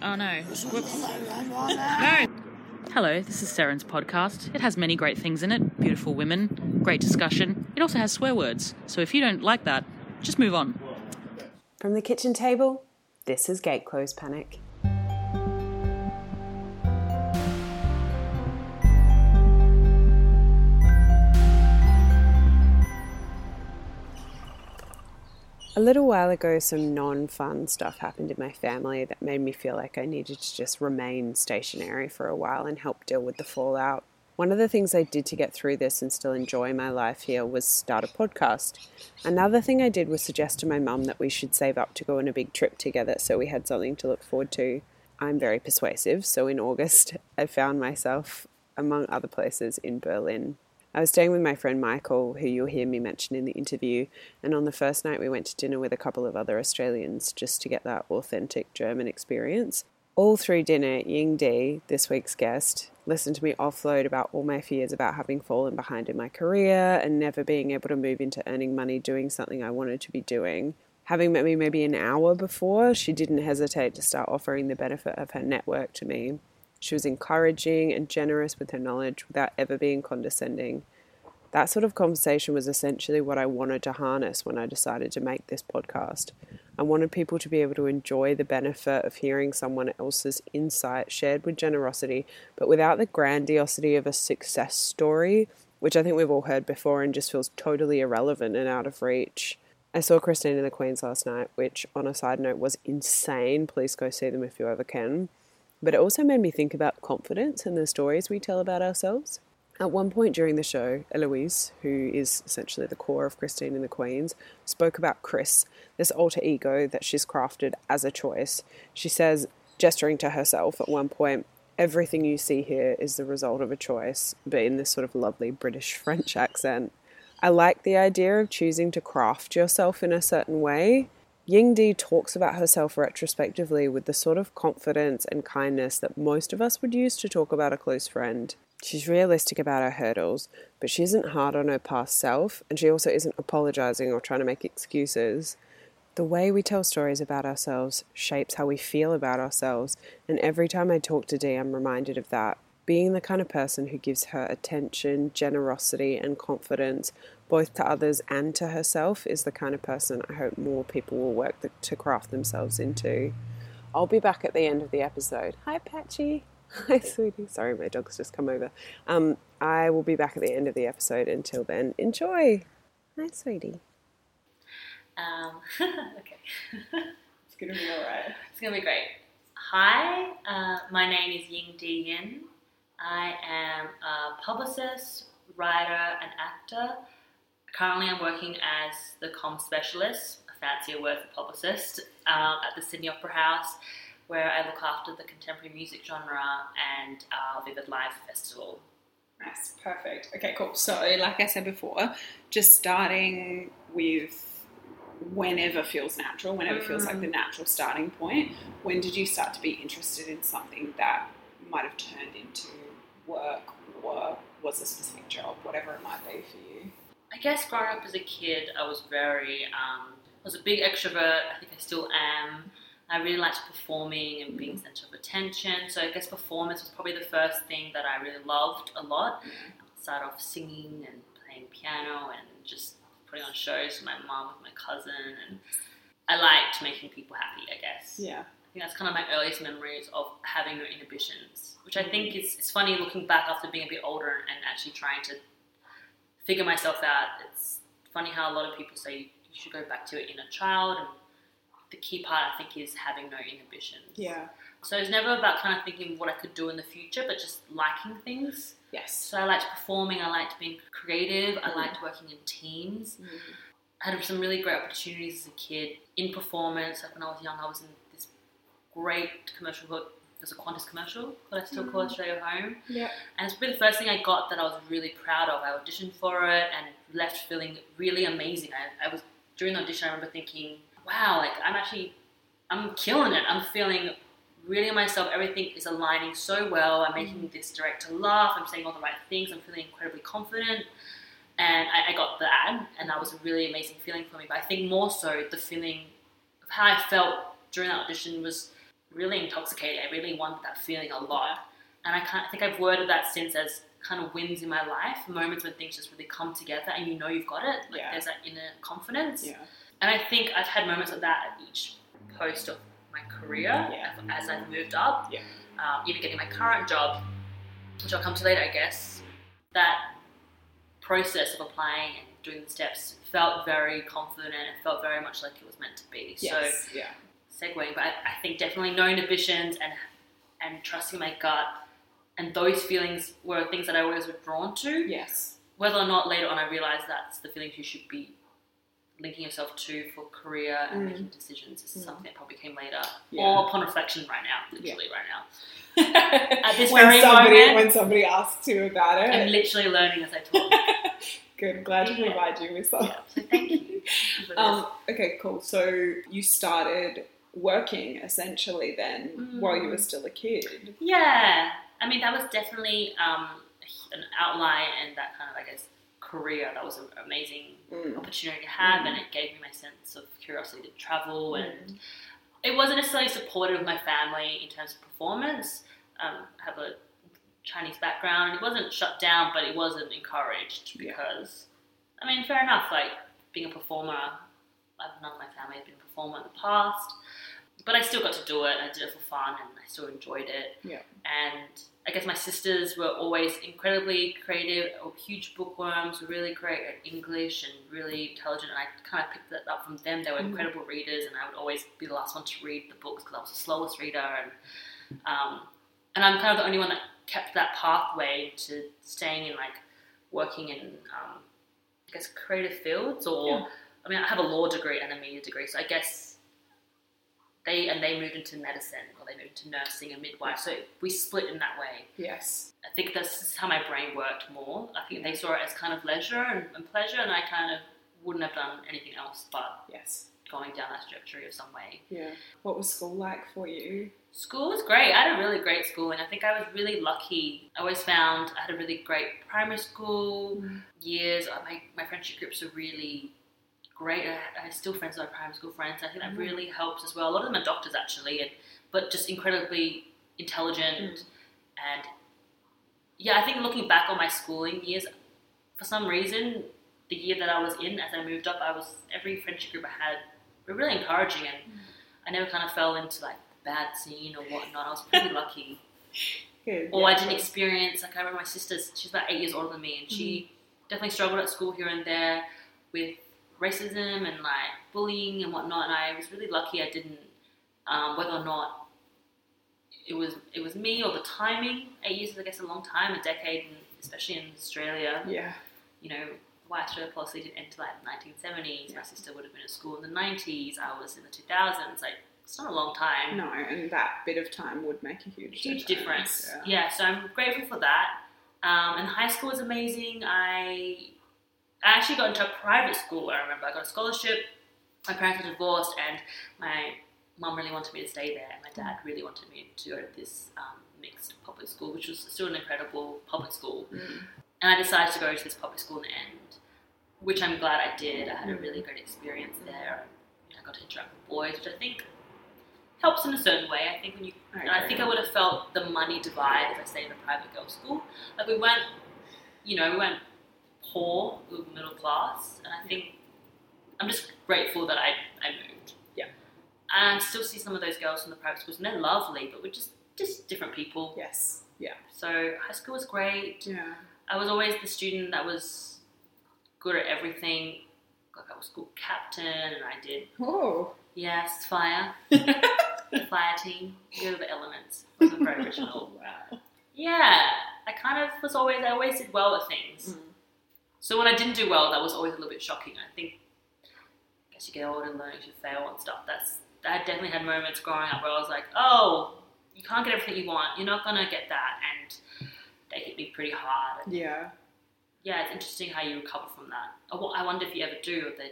Oh no. Whoops. No! Hello, this is Seren's podcast. It has many great things in it beautiful women, great discussion. It also has swear words, so if you don't like that, just move on. From the kitchen table, this is Gate Close Panic. Little while ago, some non fun stuff happened in my family that made me feel like I needed to just remain stationary for a while and help deal with the fallout. One of the things I did to get through this and still enjoy my life here was start a podcast. Another thing I did was suggest to my mum that we should save up to go on a big trip together so we had something to look forward to. I'm very persuasive, so in August I found myself, among other places, in Berlin. I was staying with my friend Michael, who you'll hear me mention in the interview, and on the first night we went to dinner with a couple of other Australians just to get that authentic German experience. All through dinner, Ying Di, this week's guest, listened to me offload about all my fears about having fallen behind in my career and never being able to move into earning money doing something I wanted to be doing. Having met me maybe an hour before, she didn't hesitate to start offering the benefit of her network to me. She was encouraging and generous with her knowledge without ever being condescending. That sort of conversation was essentially what I wanted to harness when I decided to make this podcast. I wanted people to be able to enjoy the benefit of hearing someone else's insight shared with generosity, but without the grandiosity of a success story, which I think we've all heard before and just feels totally irrelevant and out of reach. I saw Christine and the Queens last night, which, on a side note, was insane. Please go see them if you ever can. But it also made me think about confidence and the stories we tell about ourselves. At one point during the show, Eloise, who is essentially the core of Christine and the Queens, spoke about Chris, this alter ego that she's crafted as a choice. She says, gesturing to herself at one point, everything you see here is the result of a choice, but in this sort of lovely British French accent. I like the idea of choosing to craft yourself in a certain way Ying Di talks about herself retrospectively with the sort of confidence and kindness that most of us would use to talk about a close friend. She's realistic about her hurdles, but she isn't hard on her past self, and she also isn't apologizing or trying to make excuses. The way we tell stories about ourselves shapes how we feel about ourselves, and every time I talk to Dee, I'm reminded of that. Being the kind of person who gives her attention, generosity, and confidence both to others and to herself is the kind of person I hope more people will work the, to craft themselves into. I'll be back at the end of the episode. Hi, Patchy. Hi, sweetie. Sorry, my dog's just come over. Um, I will be back at the end of the episode. Until then, enjoy. Hi, sweetie. Um, okay. It's going to be all right. It's going to be great. Hi, uh, my name is Ying Di Yin. I am a publicist, writer, and actor Currently, I'm working as the com specialist, a fancier word for publicist, uh, at the Sydney Opera House, where I look after the contemporary music genre and our Vivid Live Festival. Nice, perfect. Okay, cool. So, like I said before, just starting with whenever feels natural, whenever mm. feels like the mm. natural starting point. When did you start to be interested in something that might have turned into work or was a specific job, whatever it might be for you? I guess growing up as a kid, I was very, um, I was a big extrovert. I think I still am. I really liked performing and being centre of attention. So I guess performance was probably the first thing that I really loved a lot. I started off singing and playing piano and just putting on shows with my mom, with my cousin, and I liked making people happy. I guess. Yeah. I think that's kind of my earliest memories of having no inhibitions, which I think is it's funny looking back after being a bit older and actually trying to figure myself out. It's funny how a lot of people say you should go back to your inner child, and the key part I think is having no inhibitions. Yeah. So it's never about kind of thinking what I could do in the future, but just liking things. Yes. So I liked performing. I liked being creative. Mm. I liked working in teams. Mm. I had some really great opportunities as a kid in performance. Like when I was young, I was in this great commercial there's a Qantas commercial called I Still Call mm-hmm. Australia Home. Yeah. And it's probably the first thing I got that I was really proud of. I auditioned for it and left feeling really amazing. I, I was during the audition I remember thinking, wow, like I'm actually I'm killing it. I'm feeling really myself. Everything is aligning so well. I'm making mm. this director laugh. I'm saying all the right things. I'm feeling incredibly confident. And I, I got the ad, and that was a really amazing feeling for me. But I think more so the feeling of how I felt during that audition was really intoxicating. I really wanted that feeling a lot, and I can't I think I've worded that since as kind of wins in my life, moments when things just really come together and you know you've got it. Like Yeah. there's that inner confidence. Yeah. And I think I've had moments of that at each post of my career Yeah. as I've moved up. Yeah. Um, even getting my current job, which I'll come to later, I guess. That process of applying and doing the steps felt very confident and it felt very much like it was meant to be. Yes. yeah. Segueing, but I, I think definitely knowing the visions and and trusting my gut and those feelings were things that I always was drawn to Yes. whether or not later on I realised that's the feelings you should be linking yourself to for career and Mm. making decisions. This is Mm. something that probably came later, Yeah. or upon reflection right now, literally right now. At this when very somebody moment- when somebody asks you about it. I'm literally learning as I talk. Good, glad to Yeah. provide you with some. yeah, so thank you. Um, okay, cool. So you started working essentially then Mm. while you were still a kid. yeah, I mean that was definitely um, an outline and that kind of I guess career. That was an amazing Mm. opportunity to have, Mm. and it gave me my sense of curiosity to travel and it wasn't necessarily supportive of my family in terms of performance. Um, I have a Chinese background, and it wasn't shut down, but it wasn't encouraged Yeah. because, I mean, fair enough. Like being a performer, I've none of my family has been a performer in the past, but I still got to do it. and I did it for fun, and I still enjoyed it. Yeah. And I guess my sisters were always incredibly creative, or huge bookworms, really great at English and really intelligent. And I kind of picked that up from them. They were Mhm. incredible readers, and I would always be the last one to read the books because I was the slowest reader. And um, and I'm kind of the only one that kept that pathway to staying in like working in um, I guess creative fields. Or Yeah. I mean, I have a law degree and a media degree, so I guess they and they moved into medicine or they moved into nursing and midwife. So we split in that way. Yes. I think that's how my brain worked more. I think they saw it as kind of leisure and, and pleasure, and I kind of wouldn't have done anything else but Yes. going down that trajectory of some way. Yeah. What was school like for you? School was great. I had a really great school, and I think I was really lucky. I always found I had a really great primary school years. Uh, My, my friendship groups are really great. Uh, I, I still friends with my primary school friends. I think that Mhm. really helps as well. A lot of them are doctors actually, and but just incredibly intelligent. Mm. And yeah, I think looking back on my schooling years, for some reason, the year that I was in, as I moved up, I was every friendship group I had were really encouraging, and mm. I never kind of fell into like bad scene or whatnot. I was pretty lucky. Good. Or yeah. I didn't experience like I remember my sister's. She's about eight years older than me, and she mm-hmm. definitely struggled at school here and there with racism and like bullying and whatnot. And I was really lucky I didn't. Um, whether or not it was it was me or the timing. Eight years is I guess a long time, a decade, and especially in Australia. Yeah. You know, white Australia policy didn't end until like the 1970s. My sister would have been at school in the 90s. I was in the 2000s. Like it's not a long time No, and that bit of time would make a huge huge difference. difference. Yeah. so I'm grateful for that. Um, and high school was amazing. I I actually got into a private school. I remember I got a scholarship. My parents were divorced, and my mum really wanted me to stay there, and my dad really wanted me to go to this um, mixed public school, which was still an incredible public school. Mm. And I decided to go to this public school in the end, which I'm glad I did. I had a really great experience there. I got to interact with boys, which I think helps in a certain way. I think when you and I think I would have felt the money divide if I stayed in a private girls' school. Like we weren't, you know, we weren't poor, we were middle class, and I think I'm just grateful that I, I moved. Yeah. And I still see some of those girls from the private schools, and they're lovely, but we're just just different people. Yes. Yeah. So high school was great. Yeah. I was always the student that was good at everything. Like I was school captain, and I did Oh. yes fire, fire team. These are the elements. It wasn't very original. wow. Yeah, I kind of was always, I always did well at things. Mm. So when I didn't do well, that was always a little bit shocking. I think, I guess you get older and learning to fail and stuff. That's, I definitely had moments growing up where I was like, oh, you can't get everything you want. You're not going to get that. And they hit me pretty hard. And Yeah. yeah, it's interesting how you recover from that. Oh, I I wonder if you ever do, or, they,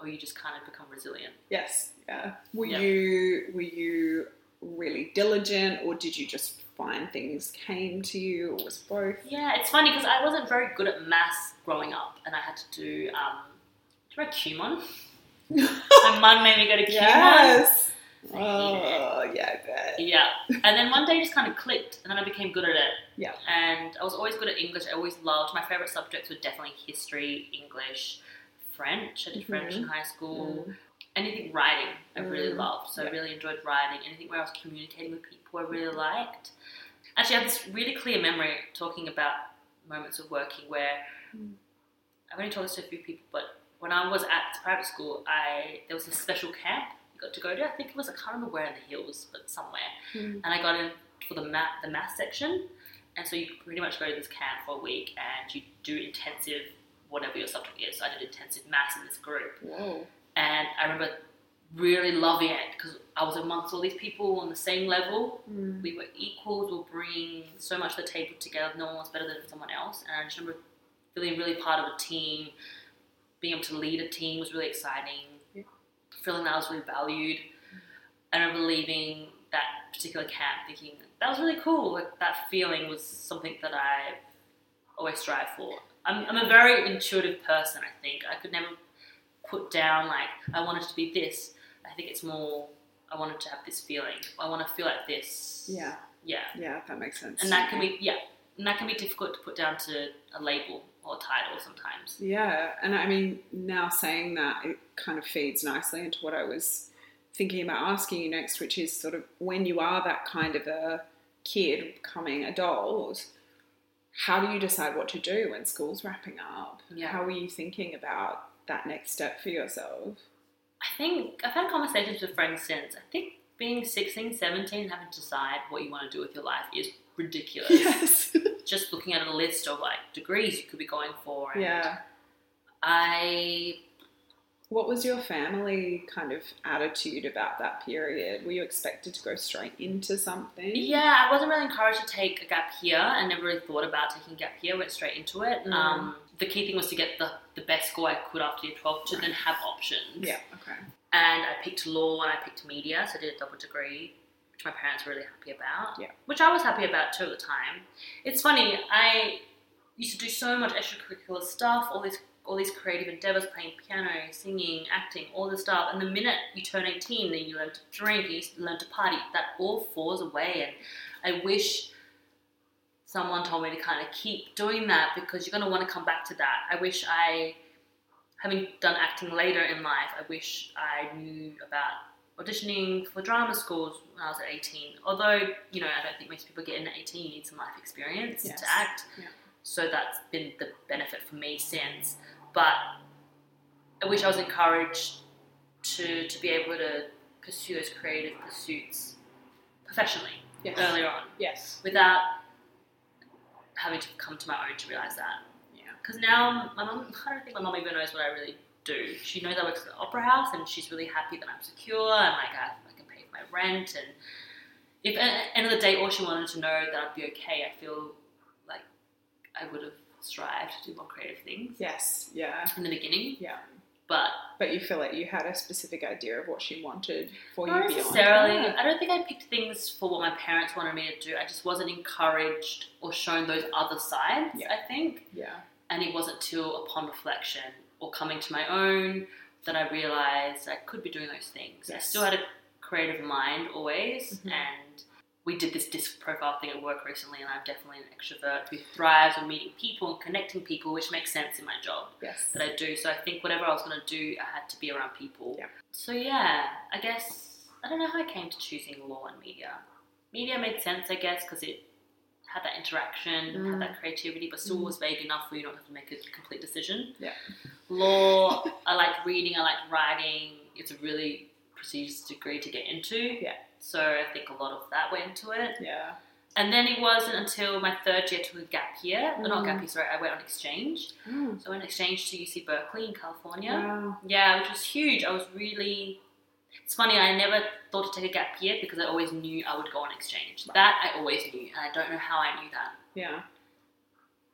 or you just kind of become resilient. Yes. Yeah. Were Yeah. you were you really diligent, or did you just find things came to you, or was both? Yeah, it's funny because I wasn't very good at maths growing up, and I had to do. Um, do you remember Kumon? My mum made me go to Kumon. Yes. Oh, yeah, I bet. Yeah. And then one day it just kind of clicked, and then I became good at it. Yeah. And I was always good at English. I always loved my favorite subjects were definitely history, English, French. I did French in high school. Mm. Anything writing, I really Mm. loved. So Yeah. I really enjoyed writing. Anything where I was communicating with people, I really liked. Actually, I have this really clear memory talking about moments of working where Mm. I've only told this to a few people, but when I was at private school, I there was a special camp you got to go to. I think it was I can't remember where in the hills, but somewhere. Mm. And I got in for the math the math section, and so you pretty much go to this camp for a week and you do intensive whatever your subject is. So I did intensive maths in this group, Whoa. and I remember really loving it because I was amongst all these people on the same level. Mm. We were equals. We were bringing so much to the table together. No one was better than someone else, and I just remember feeling really part of a team. Being able to lead a team was really exciting. Yeah. Feeling that I was really valued. I remember leaving that particular camp thinking that was really cool. Like that feeling was something that I always strive for. I'm, I'm a very intuitive person. I think I could never put down like I wanted to be this. I think it's more I wanted to have this feeling. I want to feel like this. Yeah. Yeah. Yeah, that makes sense. And that can be yeah, and that can be difficult to put down to a label or a title sometimes. Yeah, and I mean, now saying that, it kind of feeds nicely into what I was thinking about asking you next, which is sort of when you are that kind of a kid becoming adult, how do you decide what to do when school's wrapping up? Yeah. How are you thinking about that next step for yourself? I think I've had conversations with friends since. I think being 16, 17 and having to decide what you want to do with your life is ridiculous. Yes. Just looking at a list of like degrees you could be going for. And yeah. I What was your family kind of attitude about that period? Were you expected to go straight into something? Yeah, I wasn't really encouraged to take a gap year. I never really thought about taking a gap year. Went straight into it. Mm. Um, the key thing was to get the, the best score I could after year twelve to then have options. Yeah, okay. And I picked law and I picked media, so I did a double degree, which my parents were really happy about. Yeah. Which I was happy about too at the time. It's funny. I used to do so much extracurricular stuff. All these all these creative endeavors, playing piano, singing, acting, all this stuff. And the minute you turn 18, then you learn to drink, you learn to party. That all falls away. And I wish someone told me to kind of keep doing that because you're going to want to come back to that. I wish I, having done acting later in life, I wish I knew about auditioning for drama schools when I was at 18. Although, you know, I don't think most people get in at 18, you need some life experience Yes. to act. Yeah. So that's been the benefit for me since. But I wish I was encouraged to, to be able to pursue those creative pursuits professionally Yes. earlier on Yes. without having to come to my own to realize that. Yeah. Because now my mum, I don't think my mum even knows what I really do. She knows I work at the opera house, and she's really happy that I'm secure and like I, I can pay for my rent. And if at the end of the day, all she wanted to know that I'd be okay, I feel like I would have strived to do more creative things Yes. Yeah. in the beginning. Yeah. But But you feel like you had a specific idea of what she wanted for you not beyond necessarily. I don't think I picked things for what my parents wanted me to do. I just wasn't encouraged or shown those other sides. Yeah. I think. Yeah. and it wasn't till upon reflection or coming to my own that I realized I could be doing those things. I still had a creative mind always, Mhm. and we did this disc profile thing at work recently, and I'm definitely an extrovert who thrives on meeting people and connecting people, which makes sense in my job Yes. that I do. So I think whatever I was going to do, I had to be around people. Yeah. So yeah, I guess I don't know how I came to choosing law and media. Media made sense, I guess, because it had that interaction, Mm. had that creativity, but still Mm. was vague enough where you don't have to make a complete decision. Yeah. Law, I like reading, I like writing. It's a really prestigious degree to get into. Yeah. So I think a lot of that went into it. Yeah. And then it wasn't until my third year to a gap year, or not Mm. gap year, sorry, I went on exchange. Mm. So I went on exchange to UC Berkeley in California. Wow. Yeah, which was huge. I was really. It's funny. I never thought to take a gap year because I always knew I would go on exchange. Right. That I always knew, and I don't know how I knew that. Yeah.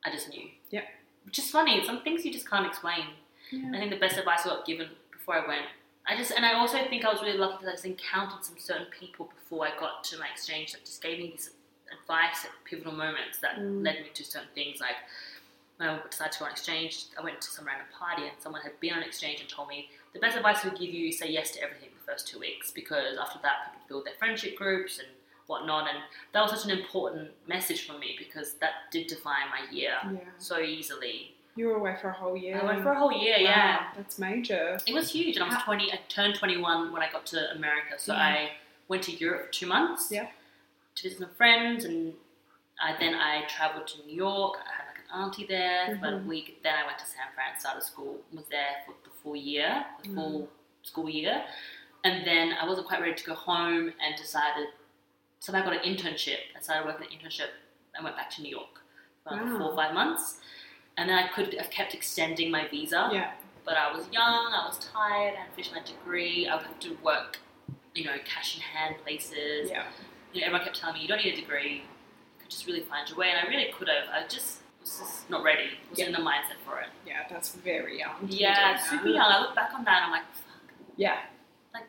I just knew. Yeah. Which is funny. Some things you just can't explain. I think the best advice I got given before I went. I just and I also think I was really lucky because I just encountered some certain people before I got to my exchange that just gave me this advice at pivotal moments that Mm. led me to certain things. Like when I decided to go on exchange, I went to some random party and someone had been on exchange and told me the best advice would give you is say yes to everything. The the first two weeks because after that, people build their friendship groups and whatnot. And that was such an important message for me because that did define my year Yeah. so easily. You were away for a whole year. I went for a whole year, Wow, yeah. That's major. It was huge, and I was 20. I turned 21 when I got to America, so Yeah. I went to Europe for two months Yeah. to visit some friends, and I, then I traveled to New York. I had like an auntie there for about a week. Then I went to San Fran, started school, was there for the full year, the Mm. full school year, and then I wasn't quite ready to go home, and decided. So I got an internship. I started working an internship and went back to New York for Wow. four or five months. And then I could have kept extending my visa Yeah. but I was young, I was tired, I had finished my degree, I would have to work, you know, cash in hand places. Yeah. You know, everyone kept telling me, you don't need a degree, you could just really find your way, and I really could have. I just was just not ready, wasn't in the mindset for it. Yeah. That's very young. Yeah, super young. I look back on that and I'm like, fuck, Yeah. Like,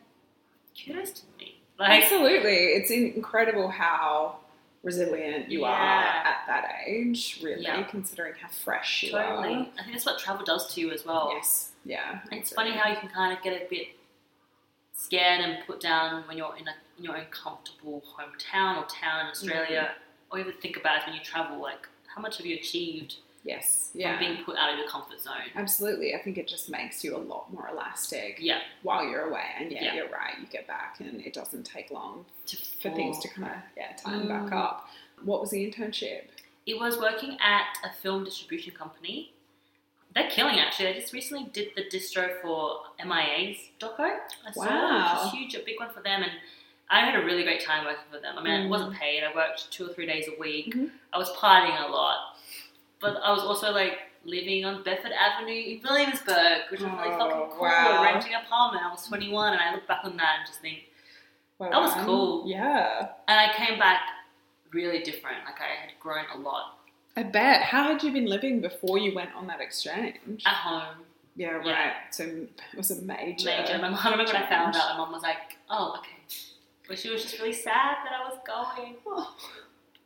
kudos to me. Like, Absolutely. It's incredible how resilient you are at that age, really, Yeah. considering how fresh you totally. are. I think that's what travel does to you as well. Yes. Yeah. And It's funny how you can kind of get a bit scared and put down when you're in, a, in your own comfortable hometown or town in mm-hmm. Australia, or even think about it when you travel. Like, how much have you achieved Yes. Yeah. being put out of your comfort zone? Absolutely. I think it just makes you a lot more elastic Yeah, while you're away. And yeah, Yeah. you're right. You get back and it doesn't take long to for things to kind of yeah tighten Mm. back up. What was the internship? It was working at a film distribution company. They're killing actually. I just recently did the distro for MIA's doco. I saw Wow. is huge, a big one for them, and I had a really great time working for them. I mean, Mm. it wasn't paid. I worked two or three days a week. Mhm. I was partying a lot, but I was also like living on Bedford Avenue in Williamsburg, which was really Oh, fucking cool. wow. Renting an apartment. I was 21, and I look back on that and just think, Well That was cool. Yeah. and I came back really different. Like I had grown a lot I bet. How had you been living before you went on that exchange? at home. yeah, right. yeah. So it was a major. major. My mom, I remember when I found out, my mom was like, "Oh, okay," but she was just really sad that I was going. Oh,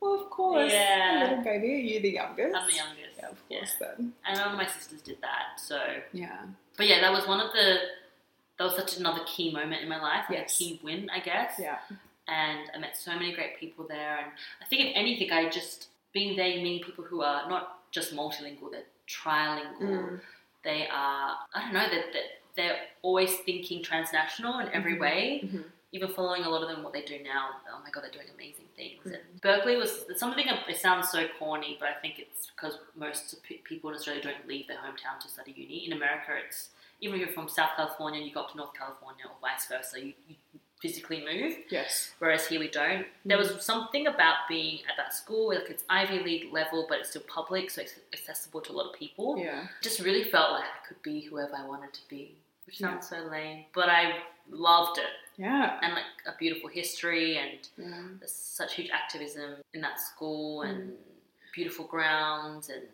well, of course. Yeah. Little baby, are you the youngest? I'm the youngest, Yeah, of yeah. course then. and none of my sisters did that. So, Yeah. but yeah, that was one of the. That was such another key moment in my life, like Yes. a key win, I guess. Yeah. And I met so many great people there, and I think if anything, I just being there, meeting people who are not just multilingual, they're trilingual. Mm. They are, I don't know, that they're, they're always thinking transnational in every Mhm. way. Mhm. Even following a lot of them, what they do now, oh my god, they're doing amazing things. Mm. And Berkeley was something. It sounds so corny, but I think it's because most people in Australia don't leave their hometown to study uni. In America, it's even if you're from South California and you go up to North California, or vice versa, you, you physically move. Yes. Whereas here we don't. There was something about being at that school, like it's Ivy League level, but it's still public, so it's accessible to a lot of people Yeah. just really felt like I could be whoever I wanted to be, which Yeah. sounds so lame, but I loved it Yeah. and like a beautiful history and Yeah. there's such huge activism in that school mm. and beautiful grounds and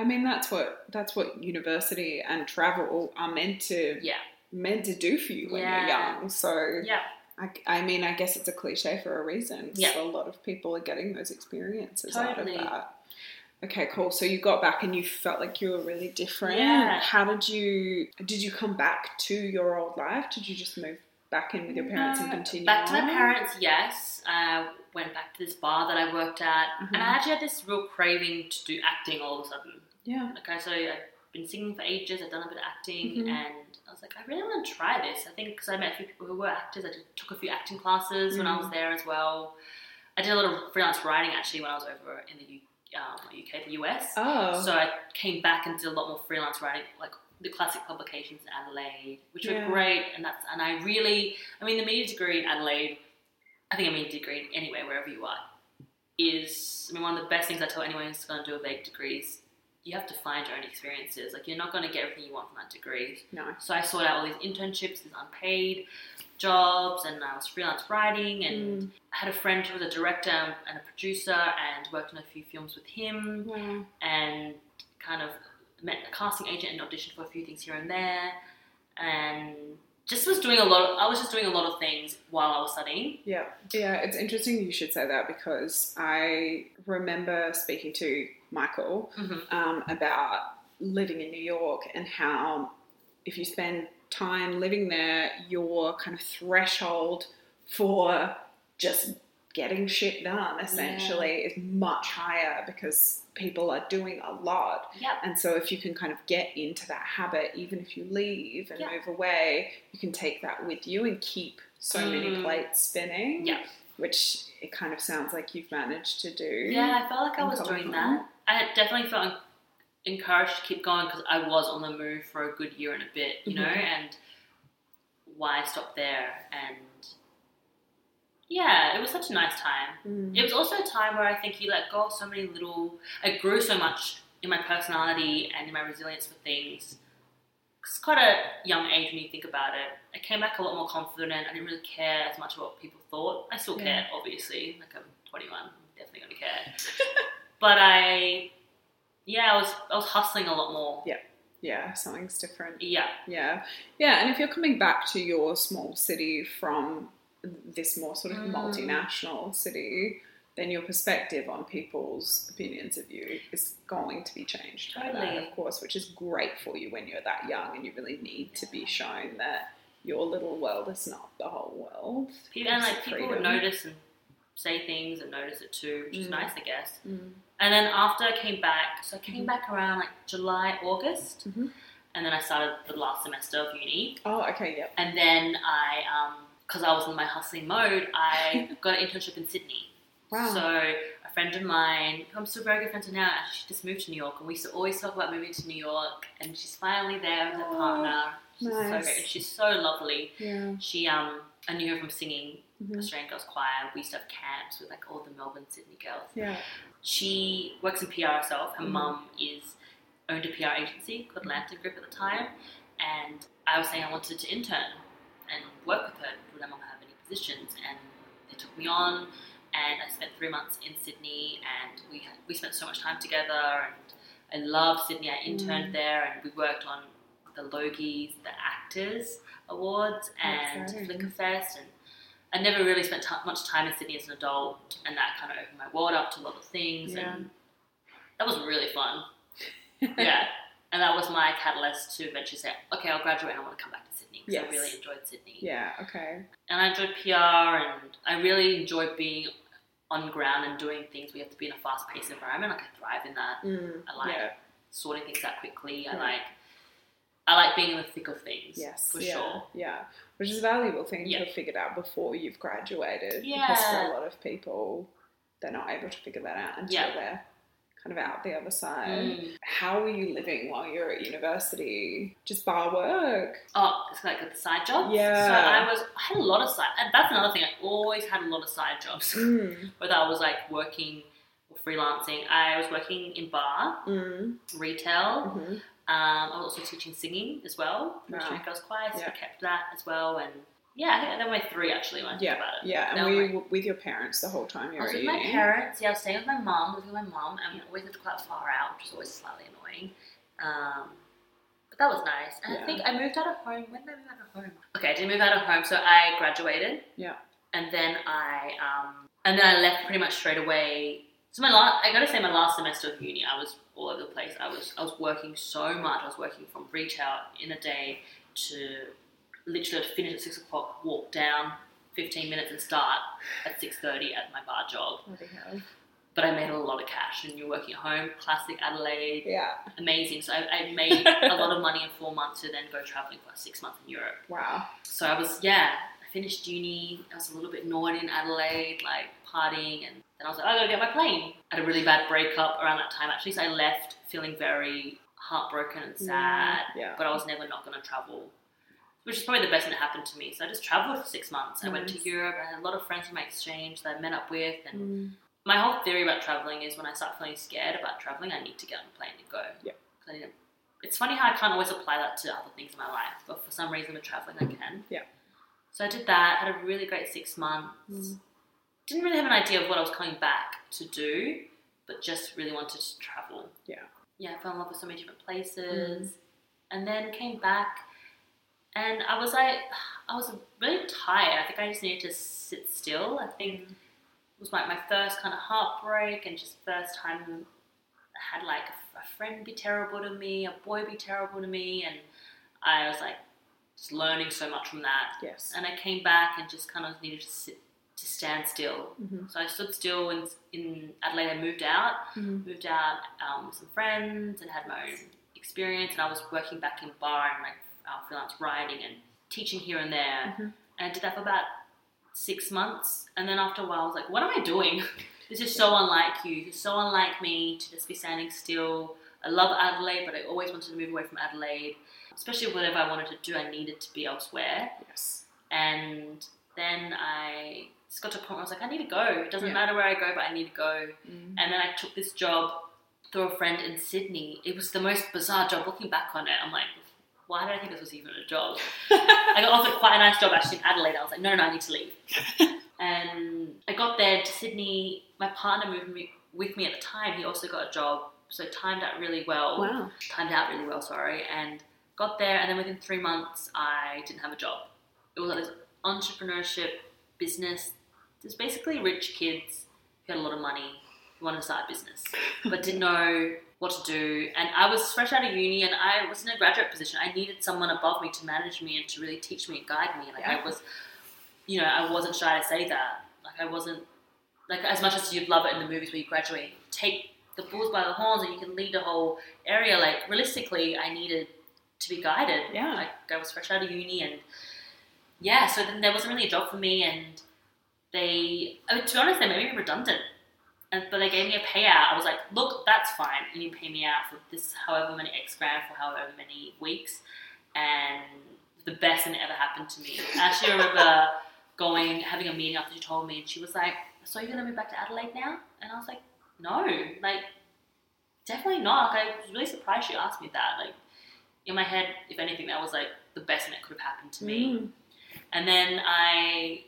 I mean that's what that's what university and travel are meant to yeah meant to do for you when Yeah. you're young. So yeah I, I mean, I guess it's a cliche for a reason. Yeah. So a lot of people are getting those experiences Totally. out of that. Okay, cool. So you got back and you felt like you were really different. Yeah. How did you did you come back to your old life? Did you just move back in with your parents and Uh, continue? back to my parents yes I went back to this bar that I worked at and Mhm. I actually had this real craving to do acting all of a sudden Yeah. Okay, so I've been singing for ages. I've done a bit of acting, Mhm. and I was like, I really want to try this. I think because I met a few people who were actors. I took a few acting classes when I was there as well. I did a lot of freelance writing actually when I was over in the U, um, UK, the US. Oh. So I came back and did a lot more freelance writing, like the classic publications in Adelaide, which Yeah. were great. And that's and I really, I mean, the media degree in Adelaide, I think a media degree anywhere wherever you are, is I mean one of the best things I tell anyone who's going to do a vague degree is you have to find your own experiences. Like you're not going to get everything you want from that degree. no. So I sought out all these internships, these unpaid jobs, and I was freelance writing. And Mm. I had a friend who was a director and a producer, and worked on a few films with him Wow. and kind of met a casting agent and auditioned for a few things here and there, and just was doing a lot. Of, I was just doing a lot of things while I was studying. Yeah. Yeah, it's interesting you should say that because I remember speaking to Michael Mhm. um, about living in New York and how if you spend time living there, your kind of threshold for just getting shit done essentially is much higher because people are doing a lot. Yep. And so if you can kind of get into that habit, even if you leave and Yeah. move away, you can take that with you and keep so many Mm. plates spinning. Yeah. Which it kind of sounds like you've managed to do. Yeah, I felt like I was doing that. I definitely felt encouraged to keep going because I was on the move for a good year and a bit, you know, Mhm. and why stop there? And yeah, it was such a nice time. Mm. It was also a time where I think you let go of so many little. I grew so much in my personality and in my resilience for things. It's quite a young age when you think about it. I came back a lot more confident. I didn't really care as much about what people thought. I still Yeah. care, obviously. Like I'm 21, I'm definitely going to care. but I, yeah, I was I was hustling a lot more. Yeah, Yeah, something's different. Yeah, Yeah. Yeah, and if you're coming back to your small city from this more sort of Mm. multinational city, then your perspective on people's opinions of you is going to be changed by that, Totally. of course, which is great for you when you're that young and you really need to be shown that your little world is not the whole world. people, and like people would notice and say things and notice it too, which is Mm. nice, I guess. Mm. And then after I came back, so I came Mhm. back around like July, August, Mhm. and then I started the last semester of uni. Oh, okay, yep. And then I, um, because I was in my hustling mode, I got an internship in Sydney. Wow. So a friend of mine, who I'm still very good friends with now, actually she just moved to New York, and we used to always talk about moving to New York. And she's finally there with her Oh, partner. She's so nice. great. And she's so lovely. yeah. She, um, I knew her from singing Mhm. Australian Girls Choir. We used to have camps with like all the Melbourne, Sydney girls. Yeah. She works in PR herself. Her Mhm. mum is owned a PR agency called Lantern Group at the time, and I was saying I wanted to intern and work with her. Would my mum have any positions? And they took me on, and I spent three months in Sydney, and we had, we spent so much time together. And I loved Sydney. I interned Mm. there, and we worked on the Logies, the AACTA Awards, and Flickerfest, and I never really spent ti much time in Sydney as an adult, and that kind of opened my world up to a lot of things, Yeah. and that was really fun. yeah, and that was my catalyst to eventually say, okay, I'll graduate and I want to come back to Sydney because Yes. I really enjoyed Sydney, Yeah, okay. and I enjoyed PR, and I really enjoyed being on ground and doing things. We have to be in a fast-paced environment. Like I thrive in that. Mm. I like yeah. sorting things out quickly. I like. I like being in the thick of things. Yes, for yeah, sure. Yeah, which is a valuable thing to Yeah. have figured out before you've graduated. Yeah, Because for a lot of people, they're not able to figure that out until Yeah. they're kind of out the other side. Mm. How were you living while you were at university? Just bar work? Oh, it's like the side jobs. Yeah. So I was, I had a lot of side. That's another thing. I always had a lot of side jobs. Mm. Whether I was like working or freelancing, I was working in bar, Mm. retail. hmm Um, I was also teaching singing as well. Wow. Australian Girls Choir, so Yeah. I kept that as well. And yeah, I think they were my three actually when I think Yeah, about it. yeah. And were you with your parents the whole time you I were was with my uni? parents. Yeah, I was staying with my mum, living with my mum, and we always lived quite far out, which was always slightly annoying. Um, but that was nice. And Yeah. I think I moved out of home. When did I move out of home? Okay, I did move out of home, so I graduated. Yeah. And then I um, and then I left pretty much straight away. So my last, I gotta say, my last semester of uni, I was all over the place. I was I was working so much. I was working from retail in a day to literally I'd finish at six o'clock, walk down fifteen minutes, and start at six thirty at my bar job but I made a lot of cash and you're working at home. Classic Adelaide, Yeah. amazing. So I, I made a lot of money in four months to then go traveling for six months in Europe. Wow. So I was, yeah, finished uni. I was a little bit naughty in Adelaide, like partying, and then I was like, I gotta get my plane. I had a really bad breakup around that time actually, so I left feeling very heartbroken and sad, Yeah. but I was never not gonna travel. Which is probably the best thing that happened to me. So I just traveled for six months. I went to Europe. I had a lot of friends from my exchange that I met up with, and Mm. my whole theory about traveling is when I start feeling scared about traveling, I need to get on a plane and go. Yeah. It's funny how I can't always apply that to other things in my life, but for some reason with traveling I can. Yeah. So I did that, had a really great six months. Mm. Didn't really have an idea of what I was coming back to do, but just really wanted to travel. Yeah. Yeah, I fell in love with so many different places. And then came back and I was like, I was really tired. I think I just needed to sit still. I think it was like my first kind of heartbreak and just first time I had like a, a friend be terrible to me, a boy be terrible to me, and I was like, just learning so much from that. Yes. And I came back and just kind of needed to sit, to stand still. Mhm. So I stood still in, in Adelaide. I moved out, Mhm. moved out um, with some friends and had my own experience. And I was working back in bar and like uh, freelance writing and teaching here and there. Mhm. And I did that for about six months. And then after a while, I was like, what am I doing? this is so unlike you. It's so unlike me to just be standing still. I love Adelaide, but I always wanted to move away from Adelaide. Especially whatever I wanted to do, I needed to be elsewhere. Yes. And then I just got to a point where I was like, I need to go. It doesn't Yeah. matter where I go, but I need to go. Mm. And then I took this job through a friend in Sydney. It was the most bizarre job. Looking back on it, I'm like, why did I think this was even a job? I got offered quite a nice job actually in Adelaide. I was like, no, no, I need to leave. and I got there to Sydney. My partner moved me, with me at the time. He also got a job, so timed out really well. Wow. Timed out really well, sorry. And got there, and then within three months, I didn't have a job. It was like this entrepreneurship business. There's basically rich kids who had a lot of money who wanted to start a business, but didn't know what to do. And I was fresh out of uni, and I was in a graduate position. I needed someone above me to manage me and to really teach me and guide me. Like Yeah. I was, you know, I wasn't shy to say that. Like I wasn't like as much as you'd love it in the movies where you graduate, take the bulls by the horns, and you can lead the whole area. Like realistically, I needed to be guided. Yeah. Like I was fresh out of uni, and yeah, so then there wasn't really a job for me, and they, I mean, to be honest, they made me redundant. And, but they gave me a payout. I was like, look, that's fine. You need to pay me out for this, however many X grand for however many weeks. And the best thing that ever happened to me. I actually remember going, having a meeting after she told me, and she was like, so you're going to move back to Adelaide now? And I was like, no, like, definitely not. Like, I was really surprised she asked me that. Like, in my head, if anything, that was like the best thing that could have happened to me. Mm. And then I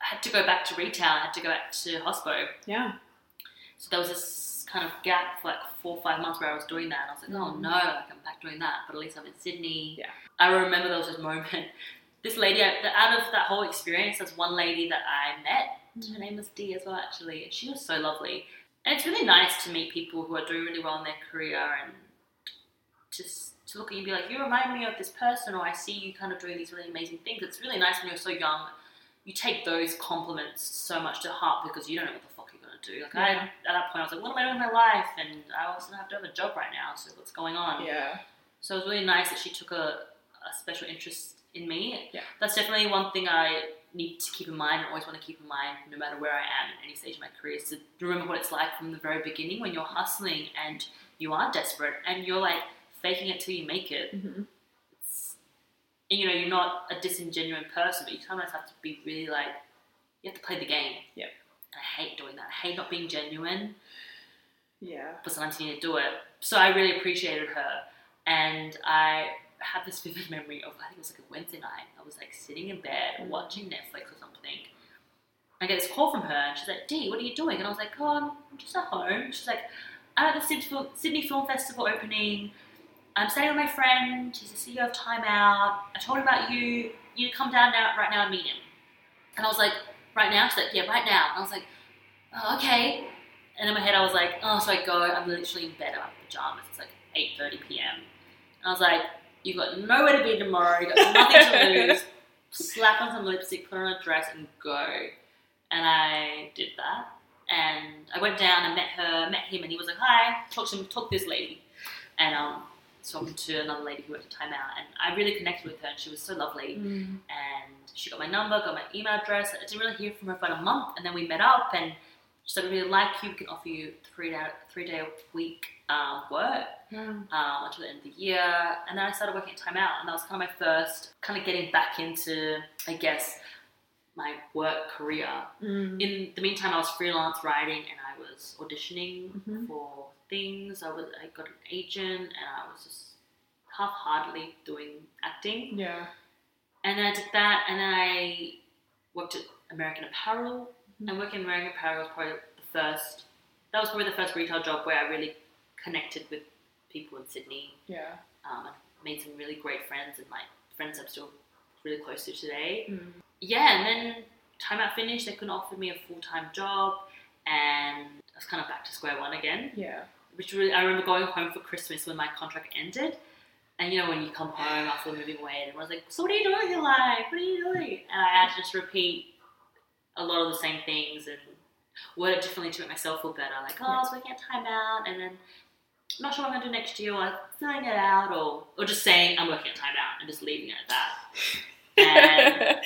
had to go back to retail. I had to go back to hospo. Yeah. So there was this kind of gap for like four or five months where I was doing that. And I was like, oh Mhm. no, like I'm back doing that. But at least I'm in Sydney. Yeah. I remember there was this moment. This lady, out of that whole experience, there's one lady that I met. Her name was Dee as well, actually. And she was so lovely. And it's really nice to meet people who are doing really well in their career and just to look at you and be like, you remind me of this person, or I see you kind of doing these really amazing things. It's really nice when you're so young. You take those compliments so much to heart because you don't know what the fuck you're gonna do. Like I, at that point, I was like, what am I doing with my life? And I also have to have a job right now. So what's going on? Yeah. So it was really nice that she took a, a special interest in me. Yeah. That's definitely one thing I need to keep in mind and always want to keep in mind no matter where I am at any stage of my career is to remember what it's like from the very beginning when you're hustling and you are desperate and you're like faking it till you make it. hmm It's, and, you know, you're not a disingenuous person, but you sometimes have to be really like, you have to play the game. Yep. And I hate doing that. I hate not being genuine Yeah. but sometimes you need to do it. So I really appreciated her, and I had this vivid memory of I think it was like a Wednesday night. I was like sitting in bed watching Netflix or something. I get this call from her, and she's like, "Dee, what are you doing?" And I was like, "Oh, I'm just at home." She's like, "I'm at the Sydney Film- Festival opening. I'm staying with my friend. He's the CEO of Time Out. I told him about you. You come down now, right now, and meet him." And I was like, "Right now?" She's like, "Yeah, right now." And I was like, oh, "Okay." And in my head, I was like, oh, so I go, I'm literally in bed, I'm in pajamas, it's like 8.30 p.m. And I was like, you've got nowhere to be tomorrow, you've got nothing to lose, slap on some lipstick, put on a dress, and go. And I did that. And I went down and met her, met him, and he was like, hi, talk to him, talk to this lady. And um, talking to another lady who worked at Time Out, and I really connected with her, and she was so lovely Mm. and she got my number, got my email address. I didn't really hear from her for about a month, and then we met up, and she said, "We really like you. We can offer you three day three day a week um, work Yeah. um, until the end of the year." And then I started working at Time Out, and that was kind of my first kind of getting back into, I guess, my work career. Mm. In the meantime, I was freelance writing, and I was auditioning Mhm. for things. I was I got an agent, and I was just half-heartedly doing acting. Yeah. And then I did that, and then I worked at American Apparel. Mhm. And working at American Apparel was probably the first. That was probably the first retail job where I really connected with people in Sydney. Yeah. Um, I made some really great friends, and my friends I'm still really close to today. Mm. Yeah, and then time out finished. They couldn't offer me a full time job, and I was kind of back to square one again Yeah. which really I remember going home for Christmas when my contract ended, And you know when you come home after moving away, and everyone's like, "So what are you doing in life? What are you doing?" And I had to just repeat a lot of the same things and word it differently to make myself feel better. Like, oh, I was working at timeout, and then I'm not sure what I'm gonna do next year, or I'm filling it out, or or just saying I'm working at Time Out and just leaving it at that. And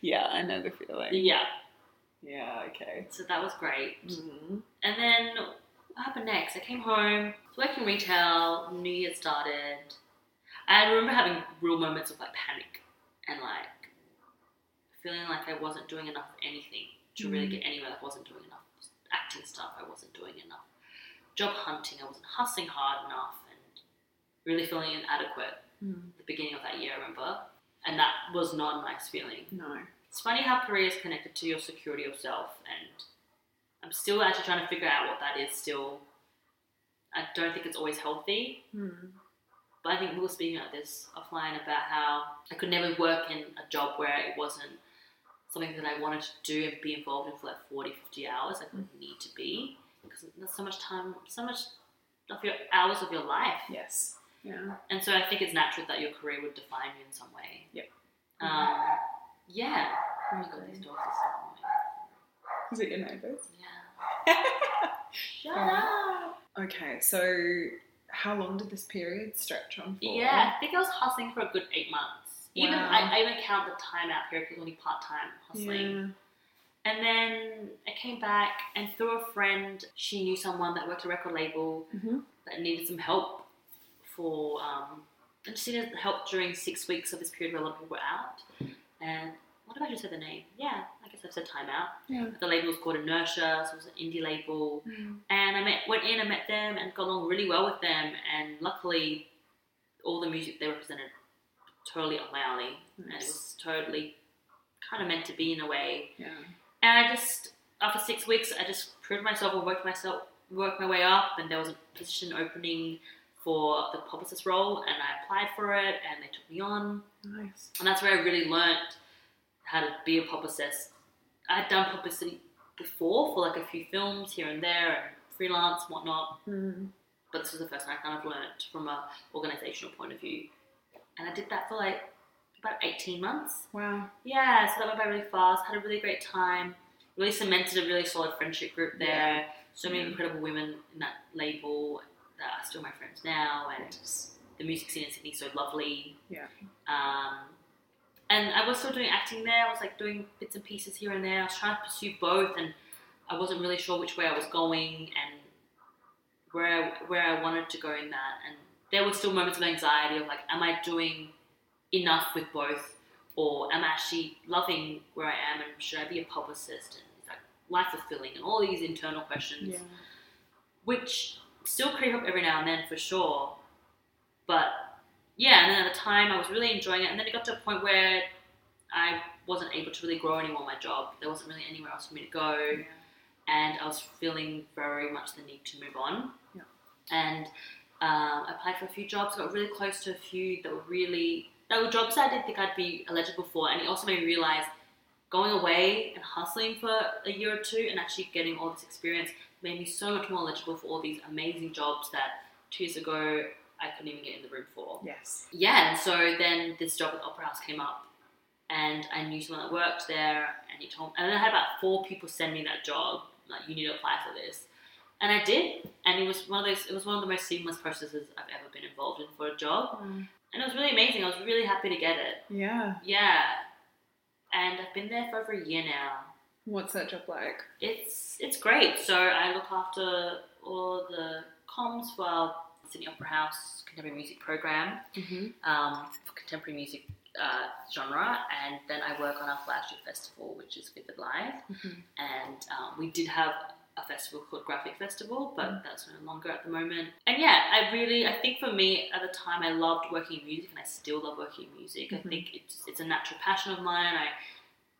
yeah, I know the feeling. yeah, Yeah, okay. so that was great. Mm-hmm. And then what happened next? I came home, was working retail, New Year started. I remember having real moments of like panic and like feeling like I wasn't doing enough of anything to really Mm. get anywhere. I wasn't doing enough acting stuff. I wasn't doing enough job hunting. I wasn't hustling hard enough, and really feeling inadequate. Mm. At the beginning of that year, I remember, and that was not a nice feeling. No. It's funny how career is connected to your security of self, and I'm still actually trying to figure out what that is. Still, I don't think it's always healthy. Mm. But I think we were speaking about this offline about how I could never work in a job where it wasn't something that I wanted to do and be involved in for like 40, 50 hours. I would need to be because there's so much time, so much of your hours of your life. Yes. Yeah. And so I think it's natural that your career would define you in some way. Yep. Um, yeah. I Oh my god, these dogs are so Is it your neighbours? Yeah. Shut up. Okay, so how long did this period stretch on for? Yeah, I think I was hustling for a good eight months. Even Wow. I, I even count the time out period because only part time hustling. And then I came back and through a friend, she knew someone that worked at a record label Mhm. that needed some help for um and she needed help during six weeks of this period where a lot of people were out. And what if I just said the name? Yeah, I guess I've said Time Out. Yeah. The label was called Inertia, so it was an indie label. Mm. And I met, went in and met them and got along really well with them. And luckily, all the music they represented totally up my alley, and it was totally kind of meant to be in a way. Yeah. And I just, after six weeks, I just proved myself and worked myself, worked my way up. And there was a position opening for the publicist role, and I applied for it, and they took me on. Nice. And that's where I really learnt how to be a publicist. I had done publicity before for like a few films here and there, and freelance and whatnot. Mm. But this was the first time I kind of learnt from a organizational point of view. And I did that for like about 18 months. Wow. Yeah, so that went by really fast. Had a really great time. Really cemented a really solid friendship group there. So many Yeah. incredible women in that label that are still my friends now, and the music scene in Sydney is so lovely. Yeah. Um, and I was still doing acting there. I was like doing bits and pieces here and there. I was trying to pursue both, and I wasn't really sure which way I was going and where I, where I wanted to go in that. And there were still moments of anxiety of like, am I doing enough with both, or am I actually loving where I am, and should I be a publicist and is that life fulfilling, and all these internal questions Yeah. which still creep up every now and then for sure. But yeah, and then at the time I was really enjoying it, and then it got to a point where I wasn't able to really grow anymore in my job. There wasn't really anywhere else for me to go, and I was feeling very much the need to move on. Yeah. And um, I applied for a few jobs, got really close to a few that were really that were jobs I didn't think I'd be eligible for, and it also made me realize going away and hustling for a year or two and actually getting all this experience made me so much more eligible for all these amazing jobs that two years ago I couldn't even get in the room for. Yes. Yeah, and so then this job at Opera House came up, and I knew someone that worked there, and he told, and then I had about four people send me that job, like you need to apply for this, and I did, and it was one of those, it was one of the most seamless processes I've ever been involved in for a job, mm. And it was really amazing. I was really happy to get it. Yeah. Yeah, and I've been there for over a year now. What's that job like? It's it's great. So I look after all the comms for our Sydney Opera House contemporary music program Mm-hmm. um, for contemporary music uh, genre, and then I work on our flagship festival, which is Vivid Live. Mhm. And um, we did have a festival called Graphic Festival, but Mm. that's no longer at the moment. And yeah, I really, I think for me at the time, I loved working in music, and I still love working in music. I Mhm. think it's it's a natural passion of mine. I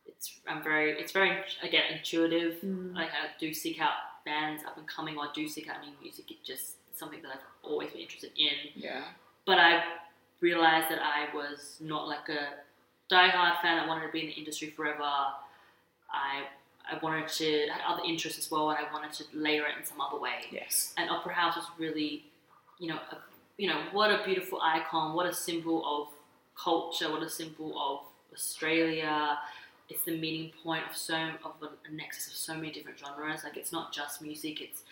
it's I'm very it's very again intuitive. Mm. Like I do seek out bands up and coming, or I do seek out new music. It's just something that I've always been interested in Yeah. but I realized that I was not like a diehard fan. I wanted to be in the industry forever. I I wanted to I had other interests as well, and I wanted to layer it in some other way. Yes. And Opera House was really, you know, a, you know, what a beautiful icon, what a symbol of culture, what a symbol of Australia. It's the meeting point of so of a, nexus of so many different genres. Like it's not just music, it's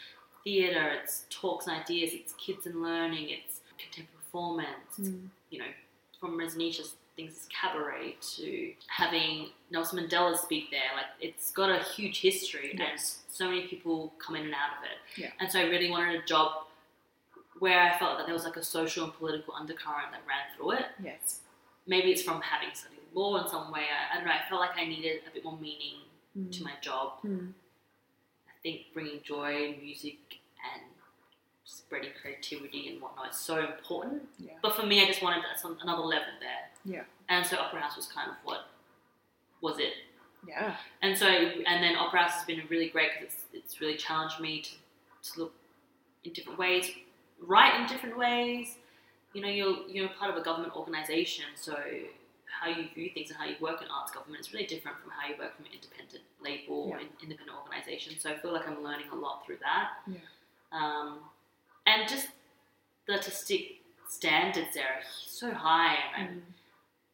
theatre, it's talks and ideas, it's kids and learning, it's contemporary performance, it's, you know, from Resnica's things as cabaret to having Nelson Mandela speak there. Like it's got a huge history and so many people come in and out of it. Yeah. And so I really wanted a job where I felt that there was like a social and political undercurrent that ran through it. Yes. Maybe it's from having studied law in some way. I, I don't know. I felt like I needed a bit more meaning to my job. Mm. I think bringing joy, music, and spreading creativity and whatnot is so important. Yeah. But for me, I just wanted that some, another level there. Yeah. And so Opera House was kind of what was it. Yeah. And so, and then Opera House has been really great because it's, it's really challenged me to, to look in different ways, write in different ways. You know, you're, you're part of a government organisation, so how you view things and how you work in arts government is really different from how you work from an independent label or Yeah. an independent organisation. So I feel like I'm learning a lot through that. Yeah. Um, and just the artistic standards there are so high, and I'm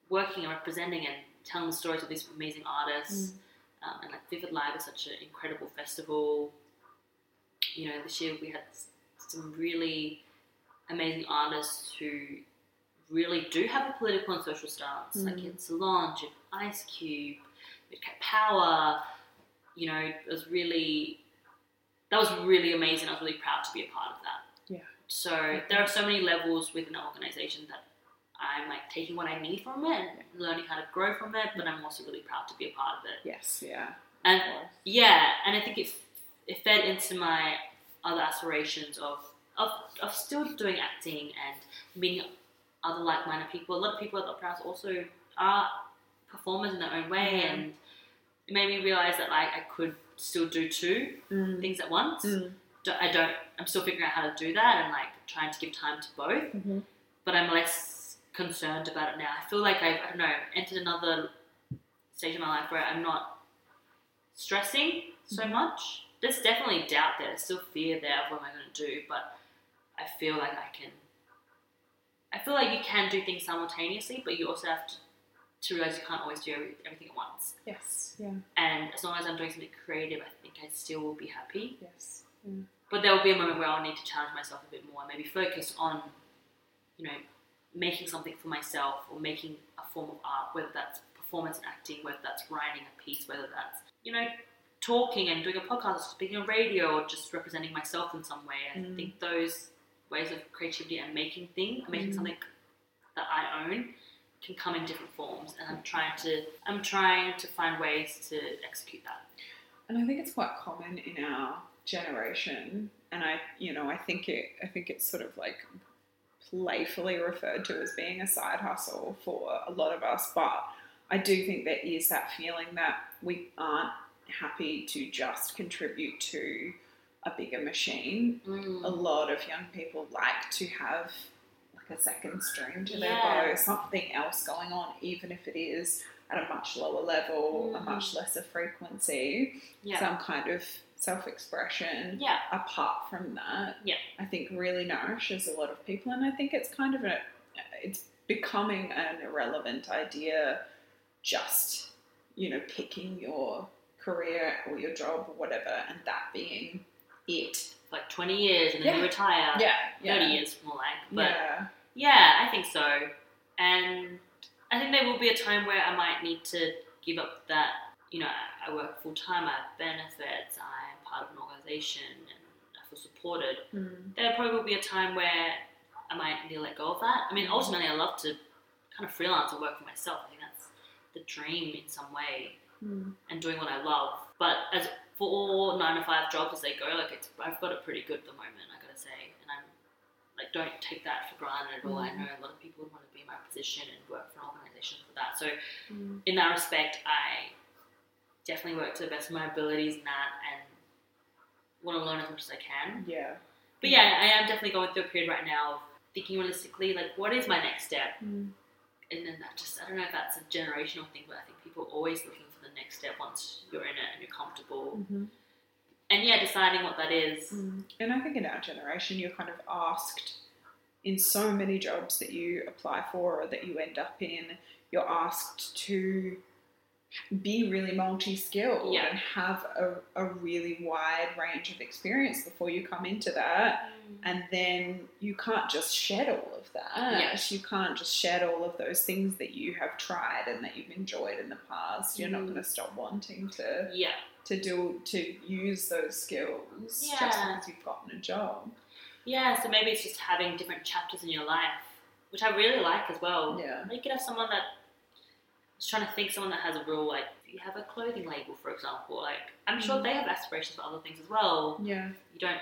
working and representing and telling the stories of these amazing artists. Um, and like Vivid Live is such an incredible festival. You know, this year we had some really amazing artists who really do have a political and social stance. Like in Solange, have Ice Cube, had Power. You know, it was really that was really amazing. I was really proud to be a part of that. Yeah. So there are so many levels within an organization that I'm like taking what I need from it, and learning how to grow from it, but I'm also really proud to be a part of it. Yes. Yeah. And yeah, and I think it it fed into my other aspirations of of, of still doing acting and meeting other like-minded people. A lot of people at the Opera House also are performers in their own way, Mhm. and it made me realize that like I could still do two Mm. things at once. Mm. I don't. I'm still figuring out how to do that and like trying to give time to both. Mhm. But I'm less concerned about it now. I feel like I've, I don't know entered another stage of my life where I'm not stressing so Mhm. much. There's definitely doubt there. There's still fear there of what am I going to do, but I feel like I can. I feel like you can do things simultaneously, but you also have to, to realize you can't always do every- everything at once. Yes. Yeah. And as long as I'm doing something creative, I think I still will be happy. Yes. But there will be a moment where I'll need to challenge myself a bit more and maybe focus on, you know, making something for myself or making a form of art, whether that's performance and acting, whether that's writing a piece, whether that's, you know, talking and doing a podcast, or speaking on radio, or just representing myself in some way. I Mm. think those ways of creativity and making things, making Mm. something that I own, can come in different forms. And I'm trying to, I'm trying to find ways to execute that. And I think it's quite common in our generation, and I, you know, I think it, I think it's sort of like playfully referred to as being a side hustle for a lot of us. But I do think there is that feeling that we aren't happy to just contribute to a bigger machine. Mm. A lot of young people like to have like a second stream to their Yeah. bow, something else going on, even if it is at a much lower level, a Mhm. much lesser frequency Yeah. some kind of self expression yeah. apart from that, Yeah. I think really nourishes a lot of people. And I think it's kind of a, it's becoming an irrelevant idea just, you know, picking your career or your job or whatever and that being it. like 20 years and then Yeah. you retire. Yeah. 30 years more like. But yeah. yeah. I think so. And I think there will be a time where I might need to give up that, you know, I work full time, I have benefits, I'm part of an organization and I feel supported. Mm. There probably will be a time where I might need to let go of that. I mean, ultimately, I love to kind of freelance and work for myself. I think that's the dream in some way Mm. and doing what I love. But as for all nine to five jobs as they go, like it's I've got it pretty good at the moment, I gotta say. And I'm like don't take that for granted at all. I Mm. know a lot of people would want to be in my position and work for an organisation for that. So Mm. in that respect I definitely work to the best of my abilities in that and want to learn as much as I can. Yeah. But yeah, I am definitely going through a period right now of thinking realistically, like what is my next step? Mm. and then that just I don't know if that's a generational thing, but I think people are always looking for the next step once you're in it and you're comfortable. Mhm. And yeah, deciding what that is. Mm. And I think in our generation, you're kind of asked in so many jobs that you apply for or that you end up in, you're asked to be really multi-skilled Yeah. and have a, a really wide range of experience before you come into that and then you can't just shed all of that Yes. you can't just shed all of those things that you have tried and that you've enjoyed in the past you're not Mm. going to stop wanting to Yeah. to do to use those skills just because you've gotten a job Yeah, so maybe it's just having different chapters in your life, which I really like as well. Yeah. You could have someone that was trying to think someone that has a real like you have a clothing label for example. Like I'm sure Mhm. they have aspirations for other things as well. yeah You don't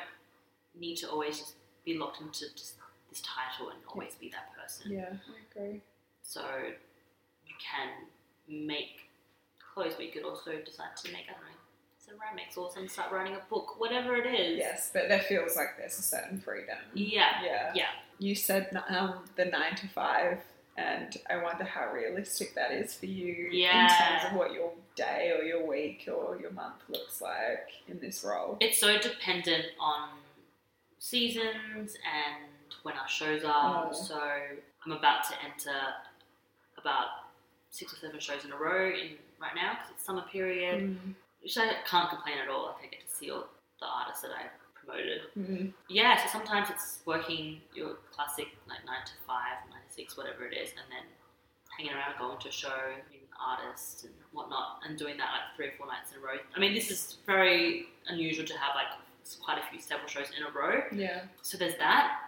need to always just be locked into just this title and always be that person. yeah i agree So you can make clothes, but you could also decide to make I don't know ceramics or some start writing a book, whatever it is. yes but there feels like there's a certain freedom Yeah. yeah Yeah. you said um, the nine to five and i wonder how realistic that is for you in terms of what your day or your week or your month looks like in this role It's so dependent on seasons and when our shows are. Oh. So I'm about to enter about six or seven shows in a row in right now because it's summer period, Mm. which I can't complain at all. Like I get to see all the artists that I promoted. Mm. Yeah, so sometimes it's working your classic like nine to five, nine six, whatever it is, and then hanging around, going to a show, meeting artists and whatnot, and doing that like three or four nights in a row. I mean, this is very unusual to have like quite a few several shows in a row. yeah So there's that.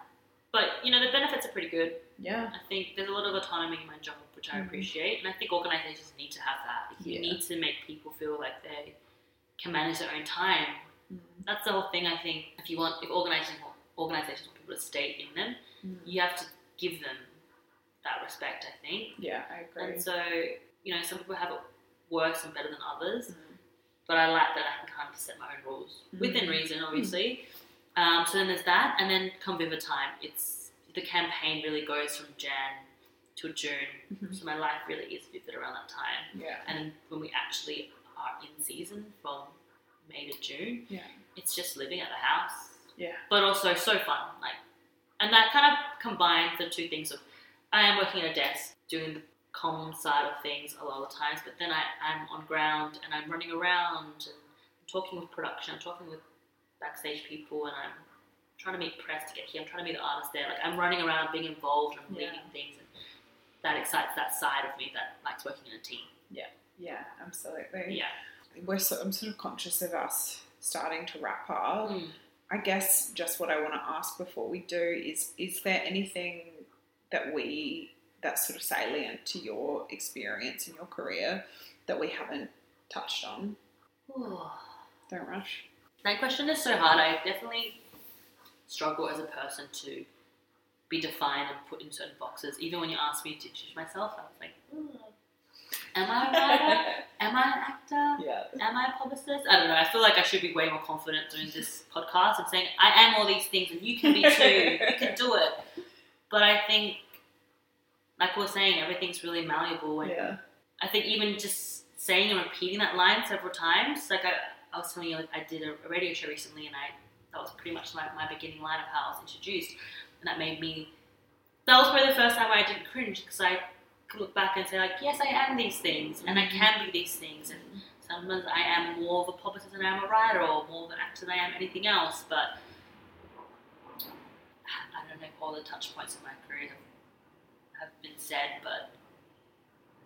But you know, the benefits are pretty good. yeah I think there's a lot of autonomy in my job, which I Mhm. appreciate, and I think organisations need to have that. You Yeah. need to make people feel like they can manage their own time Mm. that's the whole thing. I think if you want, if organizations want, organizations want people to stay in them, Mm. you have to give them that respect. I think, yeah i agree and so you know, some people have it worse and better than others, Mm. but I like that I can kind of set my own rules within Mm. reason, obviously. Um, so then there's that, and then come Vivid time, it's the campaign really goes from Jan to June, Mhm. so my life really is vivid around that time. yeah And when we actually are in season from May to June, Yeah. it's just living at the house. Yeah. But also so fun. Like and that kind of combines the two things of I am working at a desk doing the comm side of things a lot of the times, but then I am on ground and I'm running around and talking with production, I'm talking with backstage people and I'm trying to meet press to get here, I'm trying to meet the artists there. Like I'm running around being involved and Yeah. leading things and that excites that side of me that likes working in a team. Yeah. Yeah absolutely Yeah. we're so, i'm sort of conscious of us starting to wrap up Mm. I guess just what I want to ask before we do is is there anything that we that's sort of salient to your experience and your career that we haven't touched on? Don't rush. That question is so hard. I definitely struggle as a person to be defined and put in certain boxes. Even when you asked me to choose myself, I was like, "Ooh, am I a writer? am I an actor? Yeah. Am I a publicist? I don't know. I feel like I should be way more confident doing this podcast and saying I am all these things and you can be too. you can do it. But I think, like we were saying, everything's really malleable and Yeah. I think even just saying and repeating that line several times, like I, I was telling you, like I did a, radio show recently, and I that was pretty much like my beginning line of how I was introduced, and that made me. That was probably the first time I didn't cringe because I could look back and say like, yes, I am these things, and I mm-hmm. can be these things, and sometimes I am more of a publicist than I am a writer, or more of an actor than I am anything else, but. I know all the touch points of my career have, have been said, but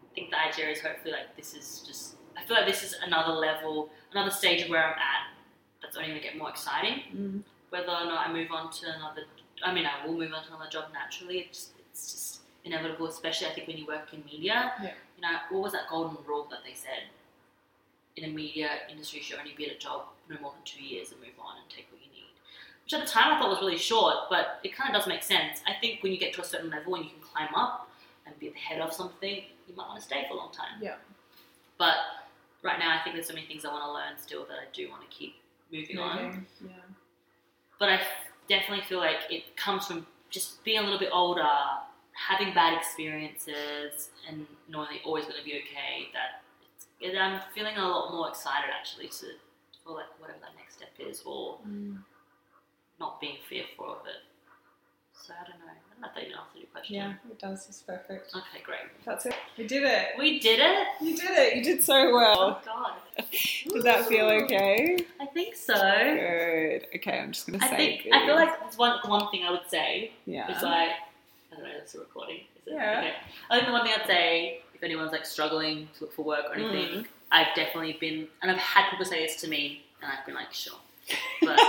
I think the idea is hopefully like this is just. I feel like this is another level, another stage of where I'm at. That's only going to get more exciting. Mm. Whether or not I move on to another, I mean, I will move on to another job naturally. It's, it's just inevitable, especially I think when you work in media. Yeah. You know, what was that golden rule that they said? In a media industry, you should only be at a job no more than two years and move on and take what you need. Which at the time I thought was really short, but it kind of does make sense. I think when you get to a certain level and you can climb up and be at the head of something, you might want to stay for a long time. Yeah. But right now, I think there's so many things I want to learn still that I do want to keep moving on. Yeah. But I definitely feel like it comes from just being a little bit older, having bad experiences, and knowing that you're always going to be okay. That it's, I'm feeling a lot more excited actually to for like whatever that next step is, or Mm. Not being fearful of it. So I don't know. I don't know if that even answered your question. Yeah, it does. It's perfect. Okay, great. That's it. We did it. We did it. You did it. You did so well. Oh. God. Did that feel okay? I think so. Good. Okay, I'm just gonna I say. I think good. I feel like there's one one thing I would say yeah. is like I don't know. It's a recording. Is it? Yeah. Okay. I think the one thing I'd say if anyone's like struggling to look for work or anything, Mm. I've definitely been, and I've had people say this to me, and I've been like, sure, but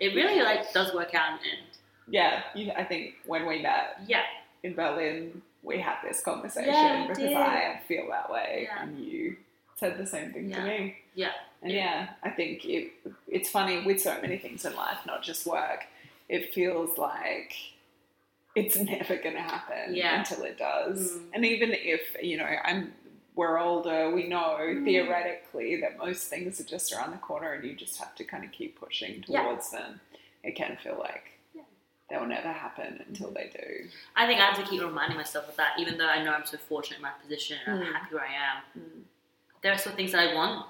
it really like does work out in the end. yeah. You, I think when we met Yeah. in Berlin, we had this conversation Yeah, because did. I feel that way, Yeah. and you said the same thing to me. Yeah. And yeah, I think it, it's funny with so many things in life, not just work. It feels like it's never going to happen Yeah. until it does. Mm. And even if you know, I'm we're older, we know Mm. theoretically that most things are just around the corner, and you just have to kind of keep pushing Yeah. towards them. It can feel like Yeah. they'll never happen until they do. I think I have to keep reminding myself of that, even though I know I'm so fortunate in my position and Mm. I'm happy where I am. There are still things that I want,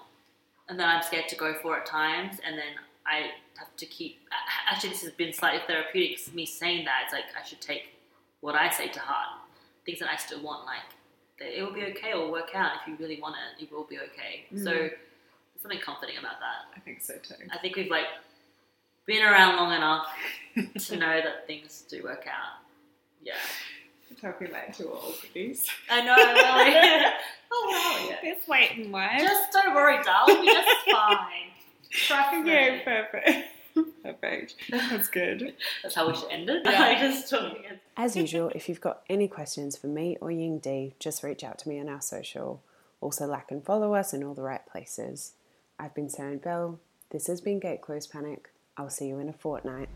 and that I'm scared to go for at times, and then I have to keep. Actually, this has been slightly therapeutic. Me saying that, it's like I should take what I say to heart. Things that I still want, like that it will be okay, it will work out. If you really want it, it will be okay. So Mm. there's something comforting about that. I think so too. I think we've like been around long enough to know that things do work out. Yeah. Talking like two old goodies. I know. Really. oh wow. Yeah. It's waiting life. Just don't worry, darling. We're just fine. Trust me. perfect. Perfect. That's good. That's how we should end it. Yeah. I just. As usual, if you've got any questions for me or Ying D, just reach out to me on our social. Also, like and follow us in all the right places. I've been Saren Bell. This has been Gate Close Panic. I'll see you in a fortnight.